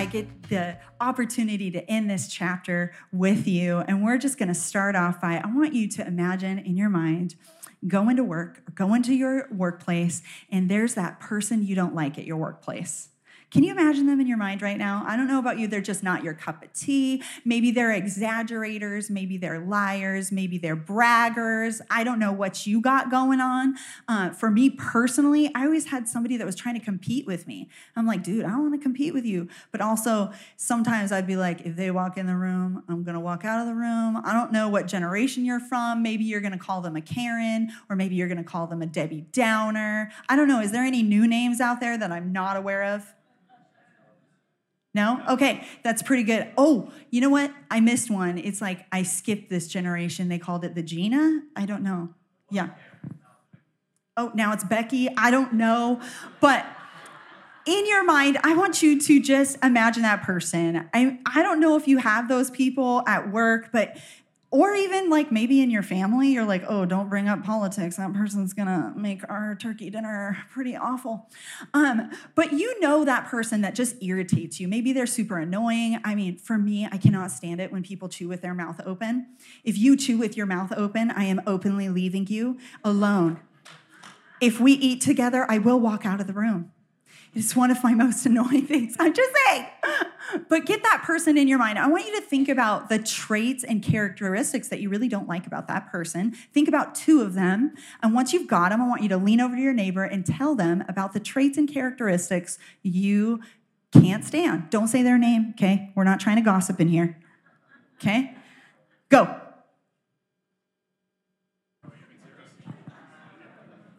I get the opportunity to end this chapter with you. And we're just going to start off by I want you to imagine in your mind going to work or going to your workplace, and there's that person you don't like at your workplace. Can you imagine them in your mind right now? I don't know about you, they're just not your cup of tea. Maybe they're exaggerators, maybe they're liars, maybe they're braggers. I don't know what you got going on. Uh, for me personally, I always had somebody that was trying to compete with me. I'm like, dude, I don't want to compete with you. But also, sometimes I'd be like, if they walk in the room, I'm going to walk out of the room. I don't know what generation you're from. Maybe you're going to call them a Karen, or maybe you're going to call them a Debbie Downer. I don't know. Is there any new names out there that I'm not aware of? No? Okay, that's pretty good. Oh, you know what? I missed one. It's like I skipped this generation. They called it the Gina. I don't know. Yeah. Oh, now it's Becky. I don't know. But in your mind, I want you to just imagine that person. I, I don't know if you have those people at work, but or even like maybe in your family, you're like, oh, don't bring up politics. That person's gonna make our turkey dinner pretty awful. Um, but you know that person that just irritates you. Maybe they're super annoying. I mean, for me, I cannot stand it when people chew with their mouth open. If you chew with your mouth open, I am openly leaving you alone. If we eat together, I will walk out of the room. It's one of my most annoying things. I'm just saying. But get that person in your mind. I want you to think about the traits and characteristics that you really don't like about that person. Think about two of them. And once you've got them, I want you to lean over to your neighbor and tell them about the traits and characteristics you can't stand. Don't say their name, okay? We're not trying to gossip in here. Okay? Go.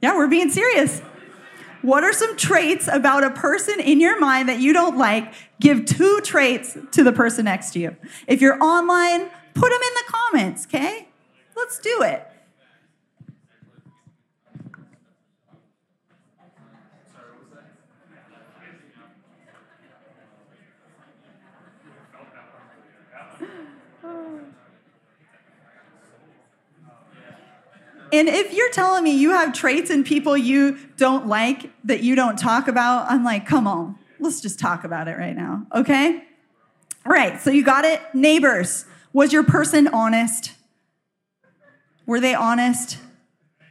Yeah, we're being serious. What are some traits about a person in your mind that you don't like? Give two traits to the person next to you. If you're online, put them in the comments, okay? Let's do it. And if you're telling me you have traits in people you don't like that you don't talk about, I'm like, come on, let's just talk about it right now, okay? All right, so you got it. Neighbors, was your person honest? Were they honest?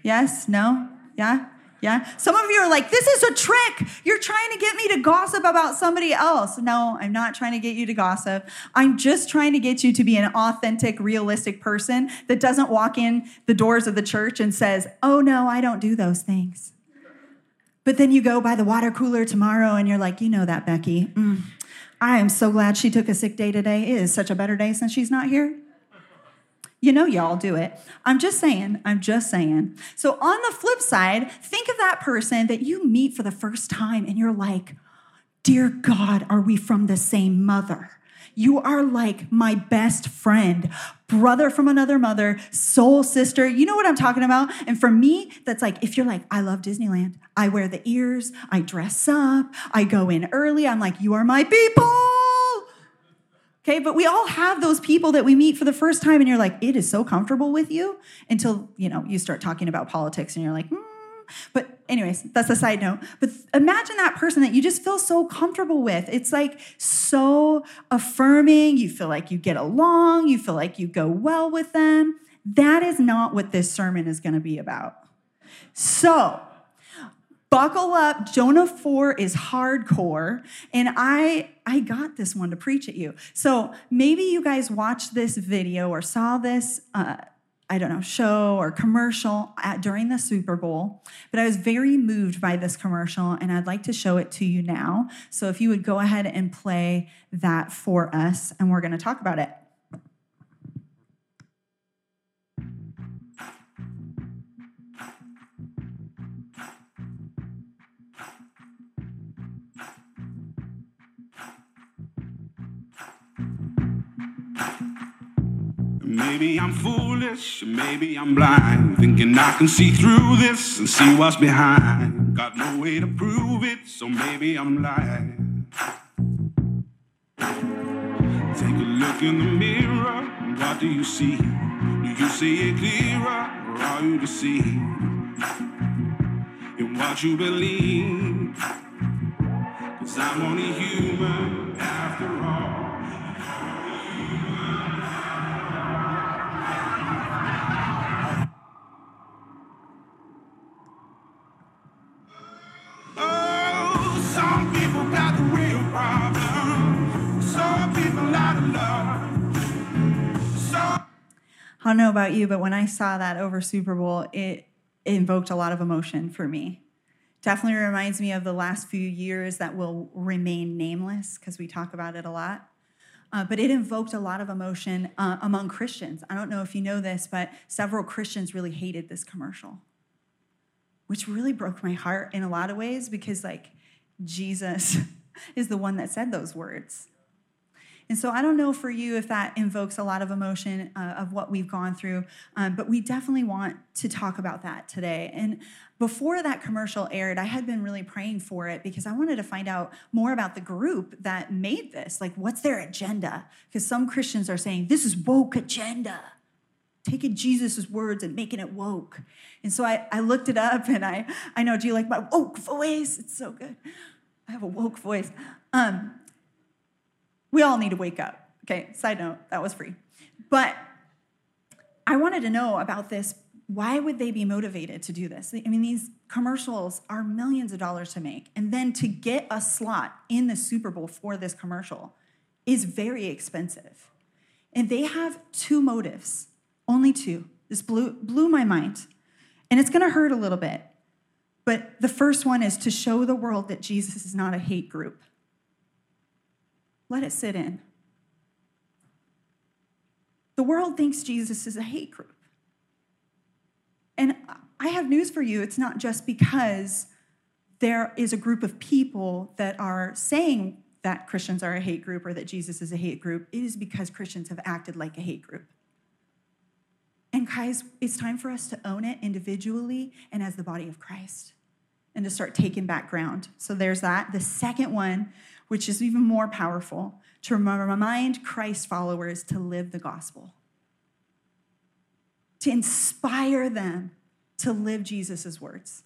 Yes? No? Yeah? Yeah? Some of you are like, this is a trick. You're trying to get me to gossip about somebody else. No, I'm not trying to get you to gossip. I'm just trying to get you to be an authentic, realistic person that doesn't walk in the doors of the church and says, oh no, I don't do those things. But then you go by the water cooler tomorrow and you're like, you know that, Becky. Mm, I am so glad she took a sick day today. It is such a better day since she's not here. You know, y'all do it. I'm just saying, I'm just saying. So, on the flip side, think of that person that you meet for the first time and you're like, Dear God, are we from the same mother? You are like my best friend, brother from another mother, soul sister. You know what I'm talking about? And for me, that's like, if you're like, I love Disneyland, I wear the ears, I dress up, I go in early, I'm like, you are my people. Okay, but we all have those people that we meet for the first time and you're like, it is so comfortable with you until, you know, you start talking about politics and you're like, hmm. But anyways, that's a side note. But imagine that person that you just feel so comfortable with. It's like so affirming. You feel like you get along, you feel like you go well with them. That is not what this sermon is going to be about. So, buckle up jonah 4 is hardcore and i i got this one to preach at you. So maybe you guys watched this video or saw this uh, i don't know show or commercial at, during the super bowl but i was very moved by this commercial and i'd like to show it to you now. So if you would go ahead and play that for us and we're going to talk about it Maybe I'm foolish, maybe I'm blind, thinking I can see through this and see what's behind. Got no way to prove it, so maybe I'm lying. Take a look in the mirror, what do you see? Do you see it clearer, or are you deceived in what you believe? Cause I'm only human after all. I don't know about you, but when I saw that over Super Bowl, it invoked a lot of emotion for me. Definitely reminds me of the last few years that will remain nameless because we talk about it a lot. Uh, but it invoked a lot of emotion uh, among Christians. I don't know if you know this, but several Christians really hated this commercial, which really broke my heart in a lot of ways because, like, Jesus is the one that said those words. And so I don't know for you if that invokes a lot of emotion uh, of what we've gone through, um, but we definitely want to talk about that today. And before that commercial aired, I had been really praying for it because I wanted to find out more about the group that made this. Like, what's their agenda? Because some Christians are saying this is woke agenda taking Jesus' words and making it woke. And so I, I looked it up and I, I know, do you like my woke voice? It's so good. I have a woke voice. Um, we all need to wake up. Okay, side note, that was free. But I wanted to know about this. Why would they be motivated to do this? I mean, these commercials are millions of dollars to make. And then to get a slot in the Super Bowl for this commercial is very expensive. And they have two motives, only two. This blew, blew my mind. And it's gonna hurt a little bit. But the first one is to show the world that Jesus is not a hate group. Let it sit in. The world thinks Jesus is a hate group. And I have news for you it's not just because there is a group of people that are saying that Christians are a hate group or that Jesus is a hate group. It is because Christians have acted like a hate group. And guys, it's time for us to own it individually and as the body of Christ and to start taking back ground. So there's that. The second one, which is even more powerful, to remind Christ followers to live the gospel, to inspire them to live Jesus' words.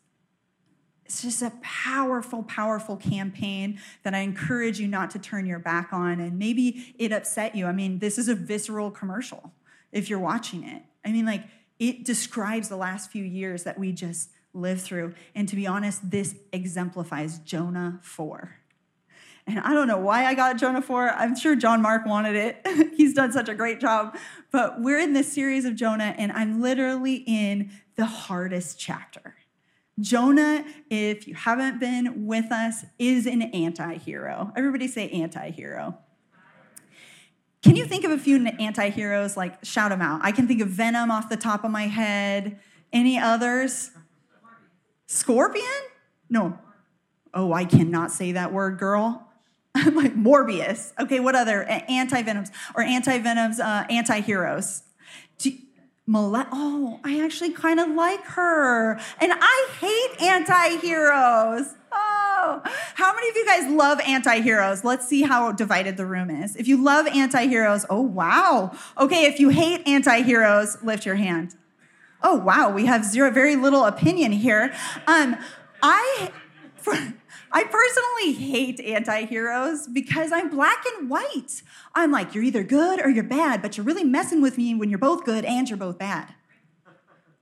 It's just a powerful, powerful campaign that I encourage you not to turn your back on. And maybe it upset you. I mean, this is a visceral commercial if you're watching it. I mean, like, it describes the last few years that we just lived through. And to be honest, this exemplifies Jonah 4. And I don't know why I got Jonah 4. I'm sure John Mark wanted it. He's done such a great job. But we're in this series of Jonah, and I'm literally in the hardest chapter. Jonah, if you haven't been with us, is an anti hero. Everybody say anti hero. Can you think of a few anti heroes? Like, shout them out. I can think of Venom off the top of my head. Any others? Scorpion? No. Oh, I cannot say that word, girl. I'm like Morbius. Okay, what other anti venoms or anti venoms, uh, anti heroes? Male- oh, I actually kind of like her. And I hate anti heroes. Oh, how many of you guys love anti heroes? Let's see how divided the room is. If you love anti heroes, oh, wow. Okay, if you hate anti heroes, lift your hand. Oh, wow, we have zero, very little opinion here. Um, I. For, I personally hate anti heroes because I'm black and white. I'm like, you're either good or you're bad, but you're really messing with me when you're both good and you're both bad.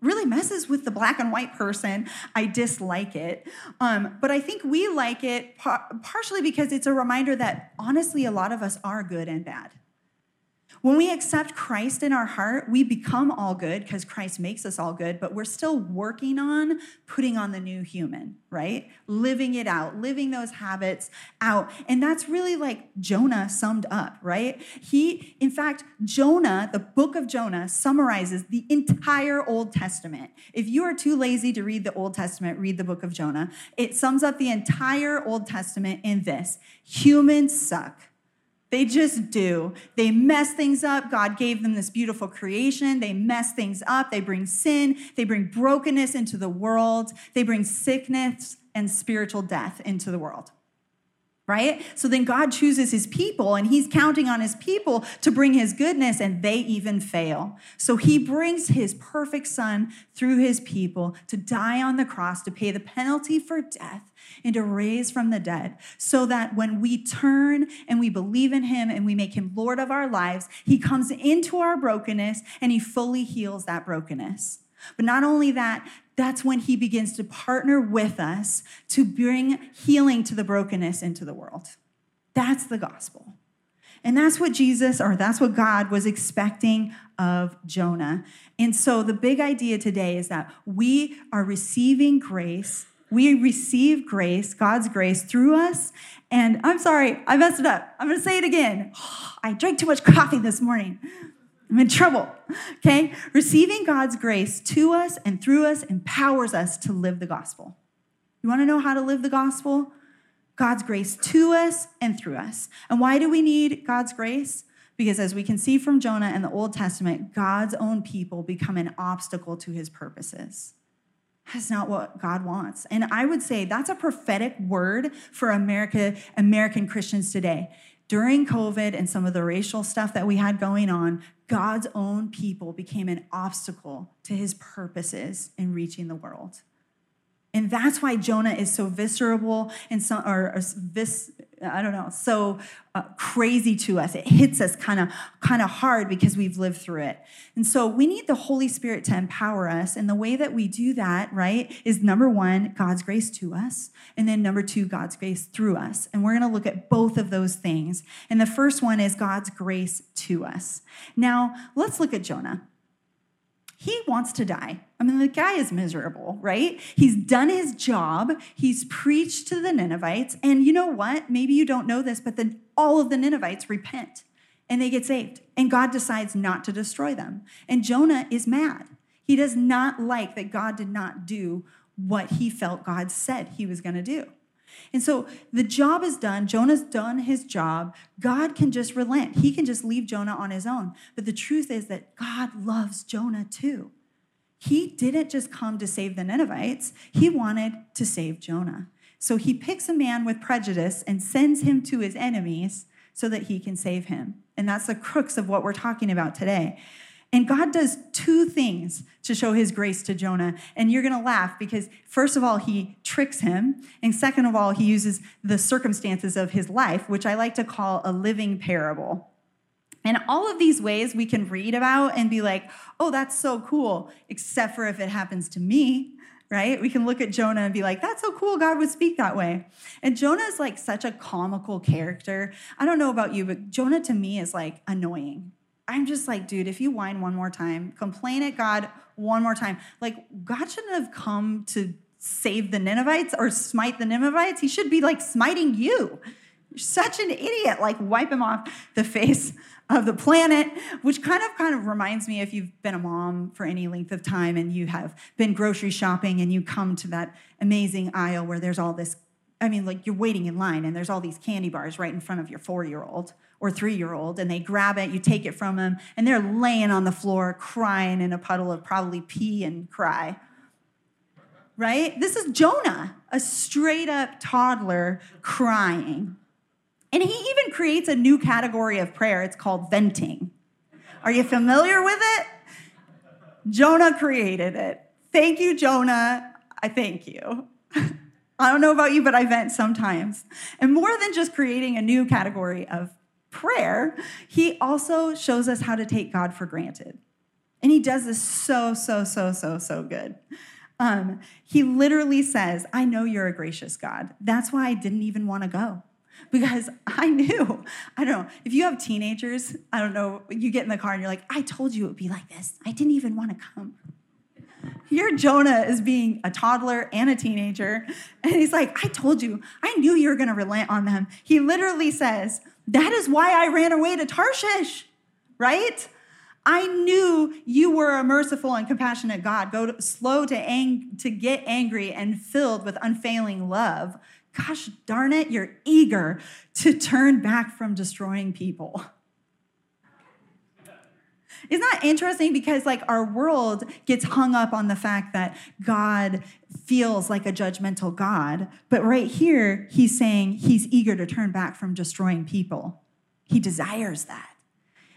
Really messes with the black and white person. I dislike it. Um, but I think we like it par- partially because it's a reminder that honestly, a lot of us are good and bad. When we accept Christ in our heart, we become all good because Christ makes us all good, but we're still working on putting on the new human, right? Living it out, living those habits out. And that's really like Jonah summed up, right? He, in fact, Jonah, the book of Jonah, summarizes the entire Old Testament. If you are too lazy to read the Old Testament, read the book of Jonah. It sums up the entire Old Testament in this humans suck They just do. They mess things up. God gave them this beautiful creation. They mess things up. They bring sin. They bring brokenness into the world. They bring sickness and spiritual death into the world right? So then God chooses his people and he's counting on his people to bring his goodness and they even fail. So he brings his perfect son through his people to die on the cross to pay the penalty for death and to raise from the dead so that when we turn and we believe in him and we make him Lord of our lives, he comes into our brokenness and he fully heals that brokenness. But not only that, that's when he begins to partner with us to bring healing to the brokenness into the world. That's the gospel. And that's what Jesus, or that's what God was expecting of Jonah. And so the big idea today is that we are receiving grace. We receive grace, God's grace through us. And I'm sorry, I messed it up. I'm gonna say it again. I drank too much coffee this morning. I'm in trouble. Okay? Receiving God's grace to us and through us empowers us to live the gospel. You want to know how to live the gospel? God's grace to us and through us. And why do we need God's grace? Because as we can see from Jonah and the Old Testament, God's own people become an obstacle to his purposes. That's not what God wants. And I would say that's a prophetic word for America, American Christians today during COVID and some of the racial stuff that we had going on, God's own people became an obstacle to his purposes in reaching the world. And that's why Jonah is so visceral and so, or, or vis, I don't know, so uh, crazy to us. It hits us kind of kind of hard because we've lived through it. And so we need the Holy Spirit to empower us. And the way that we do that, right, is number one, God's grace to us, and then number two, God's grace through us. And we're going to look at both of those things. And the first one is God's grace to us. Now let's look at Jonah he wants to die. I mean, the guy is miserable, right? He's done his job. He's preached to the Ninevites. And you know what? Maybe you don't know this, but then all of the Ninevites repent and they get saved. And God decides not to destroy them. And Jonah is mad. He does not like that God did not do what he felt God said he was going to do. And so the job is done. Jonah's done his job. God can just relent. He can just leave Jonah on his own. But the truth is that God loves Jonah too. He didn't just come to save the Ninevites, he wanted to save Jonah. So he picks a man with prejudice and sends him to his enemies so that he can save him. And that's the crux of what we're talking about today. And God does two things to show his grace to Jonah. And you're going to laugh because, first of all, he tricks him. And second of all, he uses the circumstances of his life, which I like to call a living parable. And all of these ways we can read about and be like, oh, that's so cool, except for if it happens to me, right? We can look at Jonah and be like, that's so cool, God would speak that way. And Jonah is like such a comical character. I don't know about you, but Jonah to me is like annoying. I'm just like, dude, if you whine one more time, complain at God one more time, like God shouldn't have come to save the Ninevites or smite the Ninevites. He should be like smiting you. You're such an idiot. Like wipe him off the face of the planet, which kind of kind of reminds me if you've been a mom for any length of time and you have been grocery shopping and you come to that amazing aisle where there's all this I mean, like you're waiting in line and there's all these candy bars right in front of your four year old or three year old, and they grab it, you take it from them, and they're laying on the floor crying in a puddle of probably pee and cry. Right? This is Jonah, a straight up toddler crying. And he even creates a new category of prayer. It's called venting. Are you familiar with it? Jonah created it. Thank you, Jonah. I thank you. I don't know about you, but I vent sometimes. And more than just creating a new category of prayer, he also shows us how to take God for granted. And he does this so, so, so, so, so good. Um, he literally says, I know you're a gracious God. That's why I didn't even want to go because I knew. I don't know. If you have teenagers, I don't know, you get in the car and you're like, I told you it would be like this. I didn't even want to come. Here, Jonah is being a toddler and a teenager. And he's like, I told you, I knew you were going to relent on them. He literally says, That is why I ran away to Tarshish, right? I knew you were a merciful and compassionate God, go to, slow to, ang- to get angry and filled with unfailing love. gosh darn it, you're eager to turn back from destroying people. Isn't that interesting? Because like our world gets hung up on the fact that God feels like a judgmental God. But right here, he's saying he's eager to turn back from destroying people. He desires that.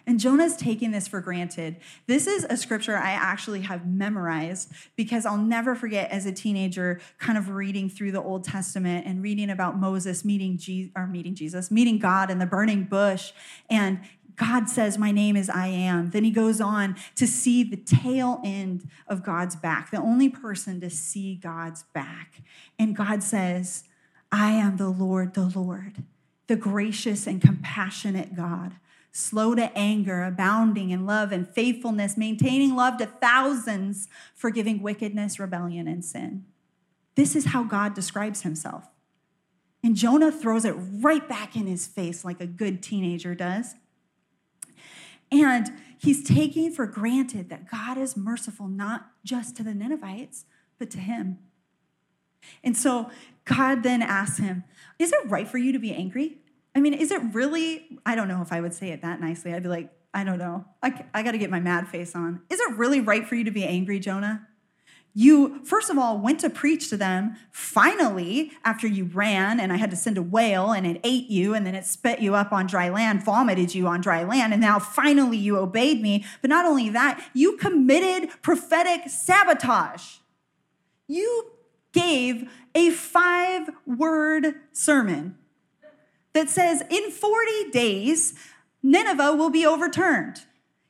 And Jonah's taking this for granted. This is a scripture I actually have memorized because I'll never forget as a teenager kind of reading through the Old Testament and reading about Moses meeting Jesus or meeting Jesus, meeting God in the burning bush and God says, My name is I am. Then he goes on to see the tail end of God's back, the only person to see God's back. And God says, I am the Lord, the Lord, the gracious and compassionate God, slow to anger, abounding in love and faithfulness, maintaining love to thousands, forgiving wickedness, rebellion, and sin. This is how God describes himself. And Jonah throws it right back in his face like a good teenager does. And he's taking for granted that God is merciful not just to the Ninevites, but to him. And so God then asks him, Is it right for you to be angry? I mean, is it really? I don't know if I would say it that nicely. I'd be like, I don't know. I, I got to get my mad face on. Is it really right for you to be angry, Jonah? You, first of all, went to preach to them. Finally, after you ran and I had to send a whale and it ate you and then it spit you up on dry land, vomited you on dry land, and now finally you obeyed me. But not only that, you committed prophetic sabotage. You gave a five word sermon that says, in 40 days, Nineveh will be overturned.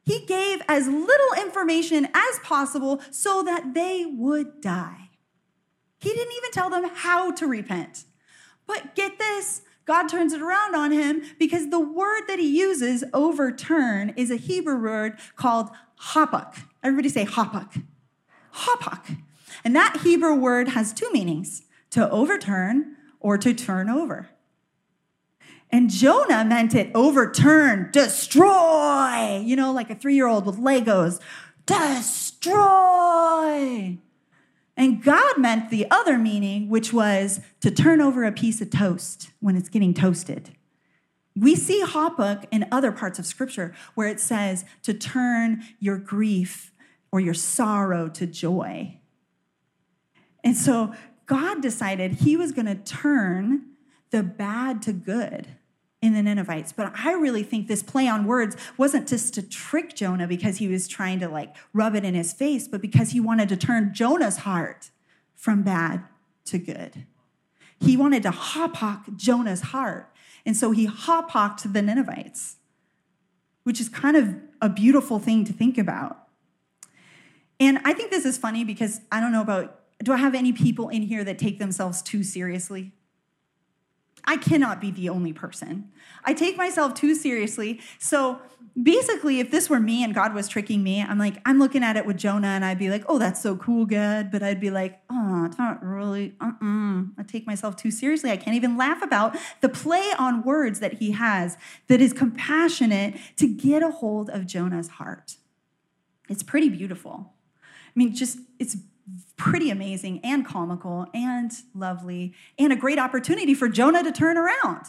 He gave as little information as possible so that they would die. He didn't even tell them how to repent. But get this God turns it around on him because the word that he uses, overturn, is a Hebrew word called hapak. Everybody say hapak. Hapak. And that Hebrew word has two meanings to overturn or to turn over. And Jonah meant it overturn, destroy, you know, like a three year old with Legos, destroy. And God meant the other meaning, which was to turn over a piece of toast when it's getting toasted. We see hapak in other parts of scripture where it says to turn your grief or your sorrow to joy. And so God decided he was going to turn the bad to good in the Ninevites. But I really think this play on words wasn't just to trick Jonah because he was trying to like rub it in his face, but because he wanted to turn Jonah's heart from bad to good. He wanted to hop hawk Jonah's heart. And so he hop hawked the Ninevites, which is kind of a beautiful thing to think about. And I think this is funny because I don't know about, do I have any people in here that take themselves too seriously? I cannot be the only person. I take myself too seriously. So basically, if this were me and God was tricking me, I'm like, I'm looking at it with Jonah and I'd be like, oh, that's so cool, God. But I'd be like, oh, it's not really, uh-uh. I take myself too seriously. I can't even laugh about the play on words that he has that is compassionate to get a hold of Jonah's heart. It's pretty beautiful. I mean, just, it's pretty amazing and comical and lovely and a great opportunity for Jonah to turn around,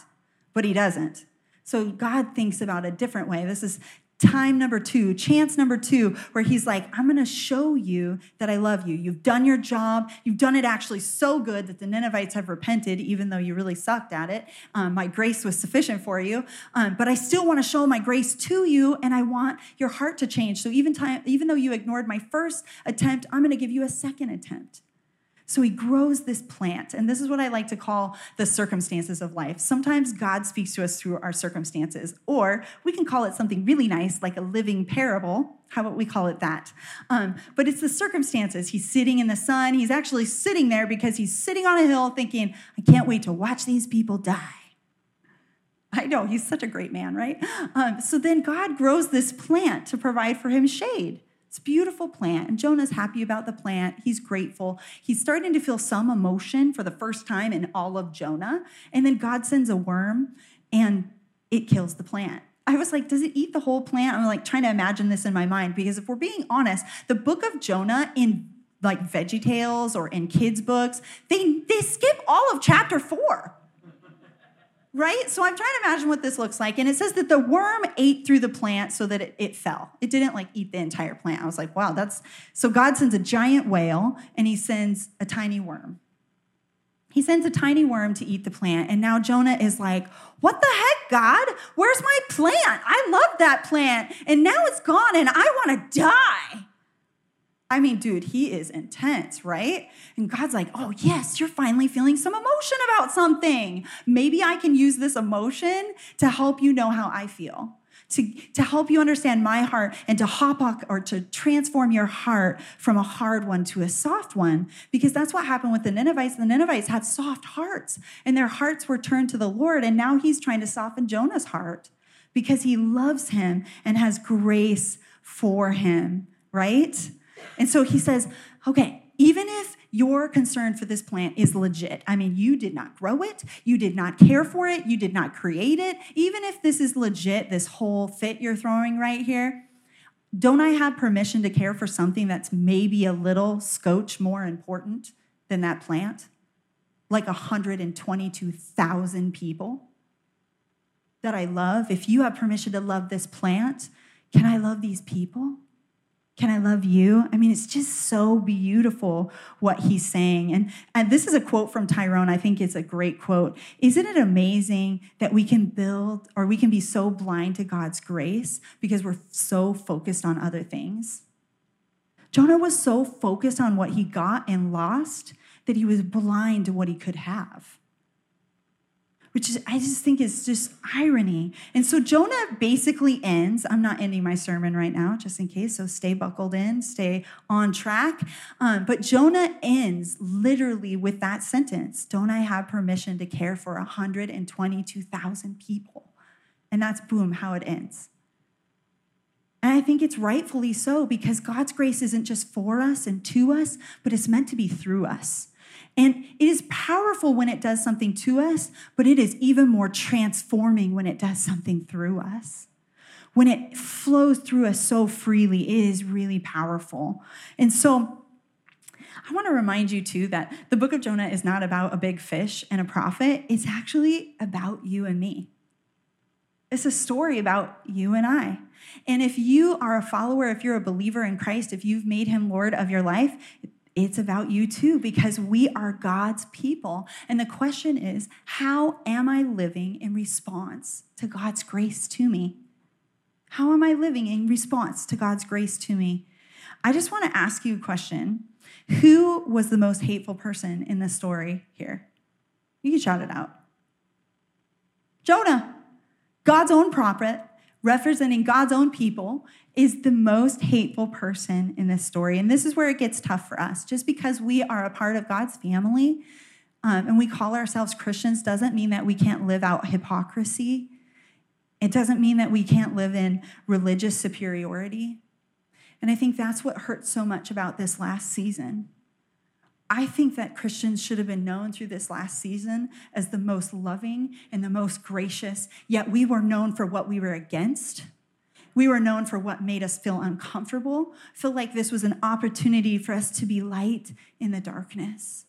but he doesn't. So God thinks about a different way. This is time number two, chance number two, where he's like, I'm going to show you that I love you. You've done your job. You've done it actually so good that the Ninevites have repented, even though you really sucked at it. Um, my grace was sufficient for you. Um, but I still want to show my grace to you, and I want your heart to change. So even, time, even though you ignored my first attempt, I'm going to give you a second attempt. So he grows this plant. And this is what I like to call the circumstances of life. Sometimes God speaks to us through our circumstances, or we can call it something really nice, like a living parable. How about we call it that? Um, but it's the circumstances. He's sitting in the sun. He's actually sitting there because he's sitting on a hill thinking, I can't wait to watch these people die. I know, he's such a great man, right? Um, so then God grows this plant to provide for him shade. It's a beautiful plant, and Jonah's happy about the plant. He's grateful. He's starting to feel some emotion for the first time in all of Jonah. And then God sends a worm and it kills the plant. I was like, does it eat the whole plant? I'm like trying to imagine this in my mind because if we're being honest, the book of Jonah in like Veggie Tales or in kids' books, they, they skip all of chapter four. Right? So I'm trying to imagine what this looks like. And it says that the worm ate through the plant so that it, it fell. It didn't like eat the entire plant. I was like, wow, that's so God sends a giant whale and he sends a tiny worm. He sends a tiny worm to eat the plant. And now Jonah is like, What the heck, God? Where's my plant? I love that plant. And now it's gone and I want to die. I mean, dude, he is intense, right? And God's like, oh, yes, you're finally feeling some emotion about something. Maybe I can use this emotion to help you know how I feel, to, to help you understand my heart, and to hop up or to transform your heart from a hard one to a soft one. Because that's what happened with the Ninevites. The Ninevites had soft hearts, and their hearts were turned to the Lord. And now he's trying to soften Jonah's heart because he loves him and has grace for him, right? And so he says, okay, even if your concern for this plant is legit, I mean, you did not grow it, you did not care for it, you did not create it, even if this is legit, this whole fit you're throwing right here, don't I have permission to care for something that's maybe a little scotch more important than that plant? Like 122,000 people that I love. If you have permission to love this plant, can I love these people? Can I love you? I mean, it's just so beautiful what he's saying. And, and this is a quote from Tyrone. I think it's a great quote. Isn't it amazing that we can build or we can be so blind to God's grace because we're so focused on other things? Jonah was so focused on what he got and lost that he was blind to what he could have which is, I just think is just irony. And so Jonah basically ends. I'm not ending my sermon right now, just in case. So stay buckled in, stay on track. Um, but Jonah ends literally with that sentence Don't I have permission to care for 122,000 people? And that's boom, how it ends. And I think it's rightfully so because God's grace isn't just for us and to us, but it's meant to be through us. And it is powerful when it does something to us, but it is even more transforming when it does something through us. When it flows through us so freely, it is really powerful. And so, I want to remind you too that the book of Jonah is not about a big fish and a prophet. It's actually about you and me. It's a story about you and I. And if you are a follower, if you're a believer in Christ, if you've made him Lord of your life, it's about you too, because we are God's people. And the question is, how am I living in response to God's grace to me? How am I living in response to God's grace to me? I just want to ask you a question. Who was the most hateful person in the story here? You can shout it out. Jonah, God's own prophet, representing God's own people, is the most hateful person in this story. And this is where it gets tough for us. Just because we are a part of God's family um, and we call ourselves Christians doesn't mean that we can't live out hypocrisy. It doesn't mean that we can't live in religious superiority. And I think that's what hurts so much about this last season. I think that Christians should have been known through this last season as the most loving and the most gracious, yet we were known for what we were against we were known for what made us feel uncomfortable, feel like this was an opportunity for us to be light in the darkness.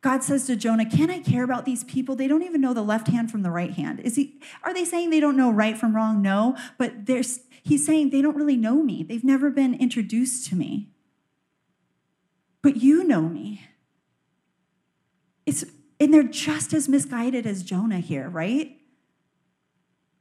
God says to Jonah, Can I care about these people? They don't even know the left hand from the right hand. Is he, are they saying they don't know right from wrong? No, but there's, he's saying they don't really know me. They've never been introduced to me. But you know me. It's, and they're just as misguided as Jonah here, right?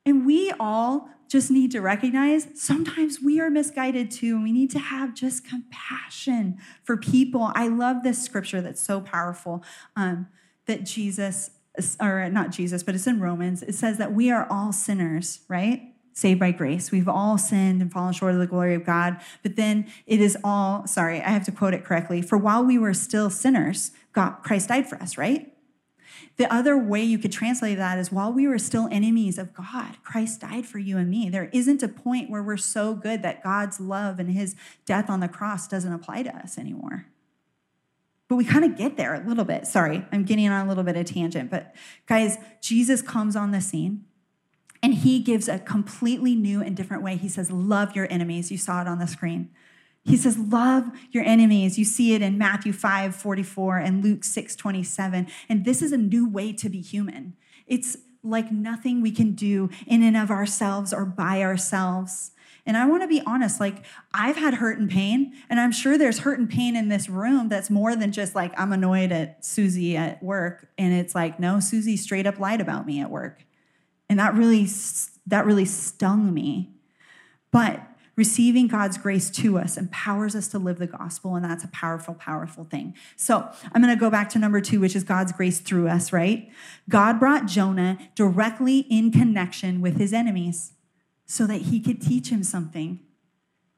And we all just need to recognize sometimes we are misguided too, and we need to have just compassion for people. I love this scripture that's so powerful um, that Jesus, or not Jesus, but it's in Romans. It says that we are all sinners, right? Saved by grace. We've all sinned and fallen short of the glory of God. But then it is all, sorry, I have to quote it correctly. For while we were still sinners, God, Christ died for us, right? The other way you could translate that is while we were still enemies of God, Christ died for you and me. There isn't a point where we're so good that God's love and his death on the cross doesn't apply to us anymore. But we kind of get there a little bit. Sorry, I'm getting on a little bit of tangent. But guys, Jesus comes on the scene and he gives a completely new and different way. He says, Love your enemies. You saw it on the screen. He says, Love your enemies. You see it in Matthew 5 44 and Luke 6 27. And this is a new way to be human. It's like nothing we can do in and of ourselves or by ourselves. And I want to be honest, like I've had hurt and pain, and I'm sure there's hurt and pain in this room that's more than just like I'm annoyed at Susie at work. And it's like, no, Susie straight up lied about me at work. And that really, that really stung me. But receiving God's grace to us empowers us to live the gospel, and that's a powerful, powerful thing. So I'm going to go back to number two, which is God's grace through us, right? God brought Jonah directly in connection with his enemies so that he could teach him something.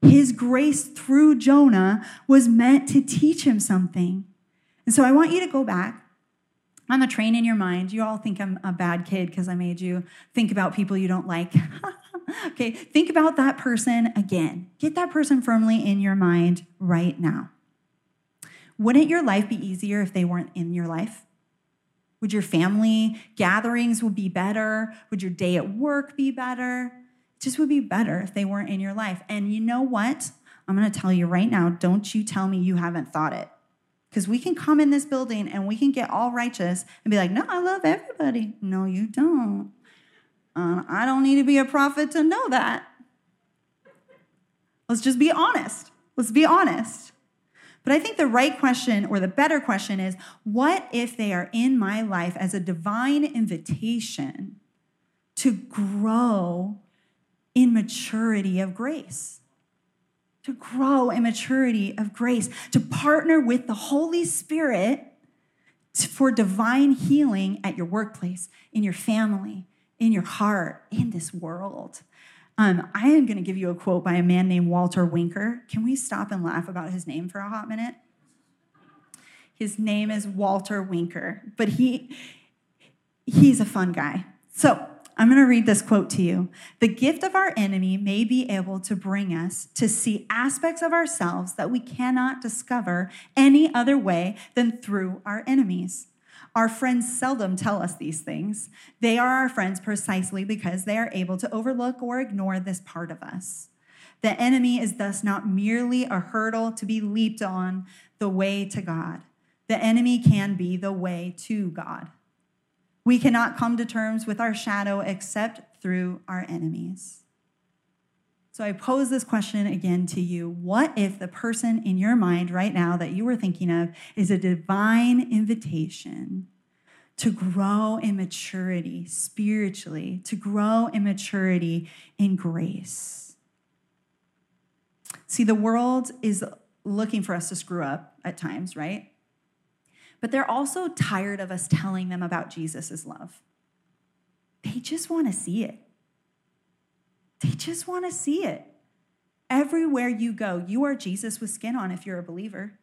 His grace through Jonah was meant to teach him something. And so I want you to go back on the train in your mind. You all think I'm a bad kid because I made you think about people you don't like. okay, think about that person again. Get that person firmly in your mind right now. Wouldn't your life be easier if they weren't in your life? Would your family gatherings would be better? Would your day at work be better? It just would be better if they weren't in your life. And you know what? I'm going to tell you right now, don't you tell me you haven't thought it. Because we can come in this building and we can get all righteous and be like, no, I love everybody. No, you don't. Uh, I don't need to be a prophet to know that. Let's just be honest. Let's be honest. But I think the right question or the better question is what if they are in my life as a divine invitation to grow in maturity of grace? To grow in maturity of grace, to partner with the Holy Spirit for divine healing at your workplace, in your family, in your heart, in this world. Um, I am going to give you a quote by a man named Walter Winker. Can we stop and laugh about his name for a hot minute? His name is Walter Winker, but he he's a fun guy. So I'm going to read this quote to you. The gift of our enemy may be able to bring us to see aspects of ourselves that we cannot discover any other way than through our enemies. Our friends seldom tell us these things. They are our friends precisely because they are able to overlook or ignore this part of us. The enemy is thus not merely a hurdle to be leaped on the way to God. The enemy can be the way to God. We cannot come to terms with our shadow except through our enemies. So I pose this question again to you. What if the person in your mind right now that you were thinking of is a divine invitation to grow in maturity spiritually, to grow in maturity in grace? See, the world is looking for us to screw up at times, right? But they're also tired of us telling them about Jesus' love. They just want to see it. They just want to see it. Everywhere you go, you are Jesus with skin on if you're a believer.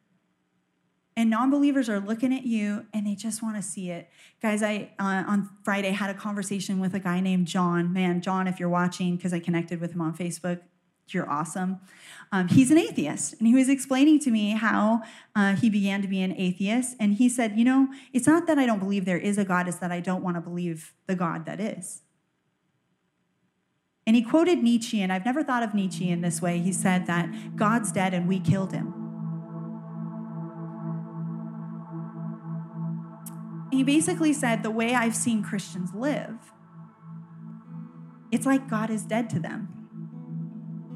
And non believers are looking at you and they just want to see it. Guys, I uh, on Friday had a conversation with a guy named John. Man, John, if you're watching, because I connected with him on Facebook, you're awesome. Um, he's an atheist, and he was explaining to me how uh, he began to be an atheist. And he said, You know, it's not that I don't believe there is a God, it's that I don't want to believe the God that is. And he quoted Nietzsche, and I've never thought of Nietzsche in this way. He said that God's dead and we killed him. He basically said the way I've seen Christians live, it's like God is dead to them.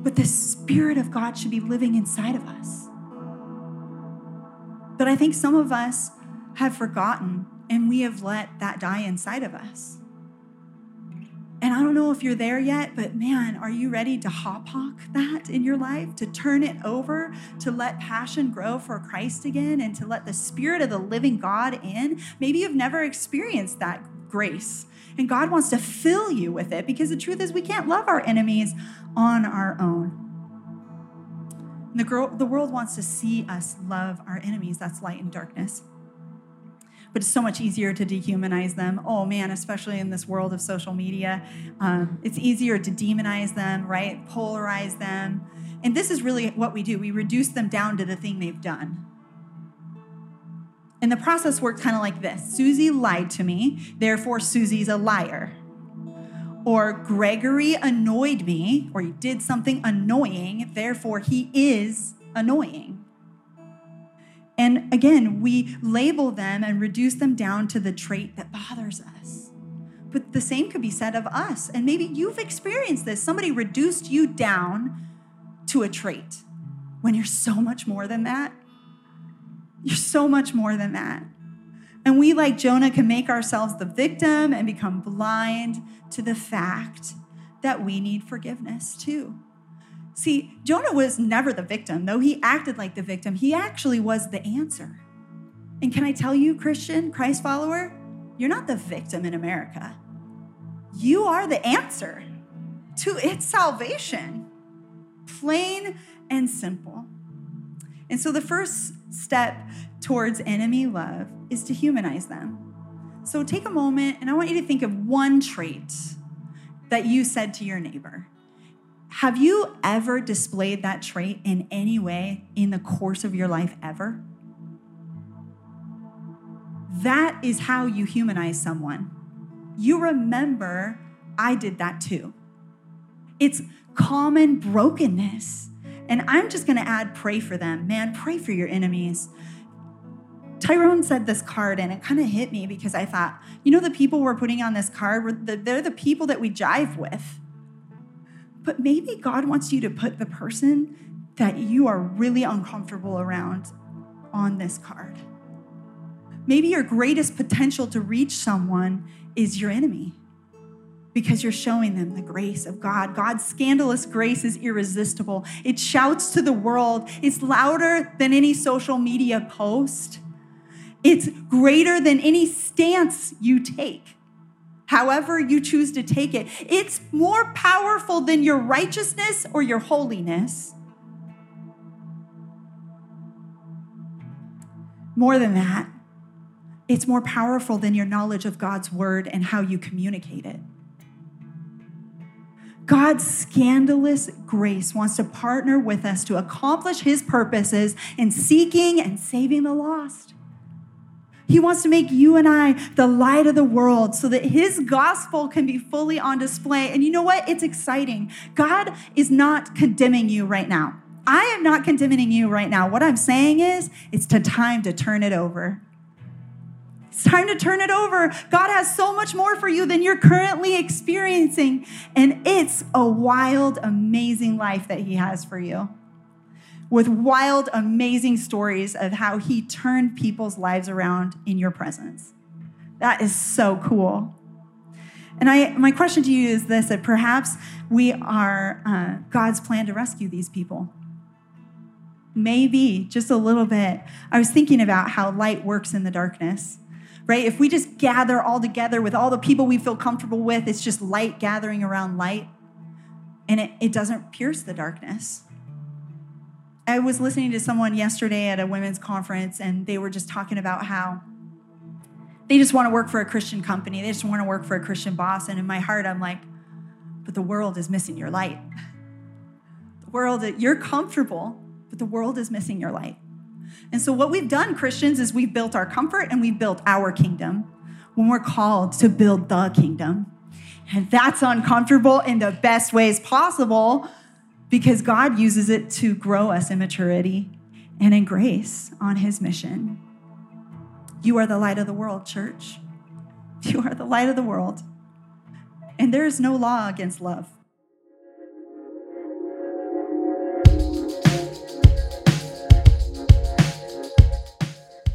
But the Spirit of God should be living inside of us. But I think some of us have forgotten and we have let that die inside of us. And I don't know if you're there yet, but man, are you ready to hop hawk that in your life? To turn it over, to let passion grow for Christ again, and to let the Spirit of the living God in? Maybe you've never experienced that grace. And God wants to fill you with it because the truth is, we can't love our enemies on our own. The, girl, the world wants to see us love our enemies. That's light and darkness but it's so much easier to dehumanize them. Oh man, especially in this world of social media, um, it's easier to demonize them, right? Polarize them. And this is really what we do we reduce them down to the thing they've done. And the process works kind of like this Susie lied to me, therefore, Susie's a liar. Or Gregory annoyed me, or he did something annoying, therefore, he is annoying. And again, we label them and reduce them down to the trait that bothers us. But the same could be said of us. And maybe you've experienced this. Somebody reduced you down to a trait when you're so much more than that. You're so much more than that. And we, like Jonah, can make ourselves the victim and become blind to the fact that we need forgiveness too. See, Jonah was never the victim, though he acted like the victim, he actually was the answer. And can I tell you, Christian, Christ follower, you're not the victim in America. You are the answer to its salvation. Plain and simple. And so the first step towards enemy love is to humanize them. So take a moment and I want you to think of one trait that you said to your neighbor. Have you ever displayed that trait in any way in the course of your life ever? That is how you humanize someone. You remember, I did that too. It's common brokenness. And I'm just gonna add pray for them. Man, pray for your enemies. Tyrone said this card and it kind of hit me because I thought, you know, the people we're putting on this card, they're the people that we jive with. But maybe God wants you to put the person that you are really uncomfortable around on this card. Maybe your greatest potential to reach someone is your enemy because you're showing them the grace of God. God's scandalous grace is irresistible. It shouts to the world, it's louder than any social media post. It's greater than any stance you take, however you choose to take it. It's more powerful than your righteousness or your holiness. More than that, it's more powerful than your knowledge of God's word and how you communicate it. God's scandalous grace wants to partner with us to accomplish his purposes in seeking and saving the lost. He wants to make you and I the light of the world so that his gospel can be fully on display. And you know what? It's exciting. God is not condemning you right now. I am not condemning you right now. What I'm saying is, it's time to turn it over. It's time to turn it over. God has so much more for you than you're currently experiencing. And it's a wild, amazing life that He has for you with wild, amazing stories of how he turned people's lives around in your presence. That is so cool. And I, my question to you is this that perhaps we are uh, God's plan to rescue these people. Maybe just a little bit. I was thinking about how light works in the darkness, right? If we just gather all together with all the people we feel comfortable with, it's just light gathering around light, and it, it doesn't pierce the darkness. I was listening to someone yesterday at a women's conference, and they were just talking about how they just want to work for a Christian company. They just want to work for a Christian boss. And in my heart, I'm like, but the world is missing your light. The world, you're comfortable, but the world is missing your light. And so, what we've done, Christians, is we've built our comfort and we've built our kingdom when we're called to build the kingdom. And that's uncomfortable in the best ways possible because God uses it to grow us in maturity and in grace on his mission. You are the light of the world, church. You are the light of the world. And there is no law against love.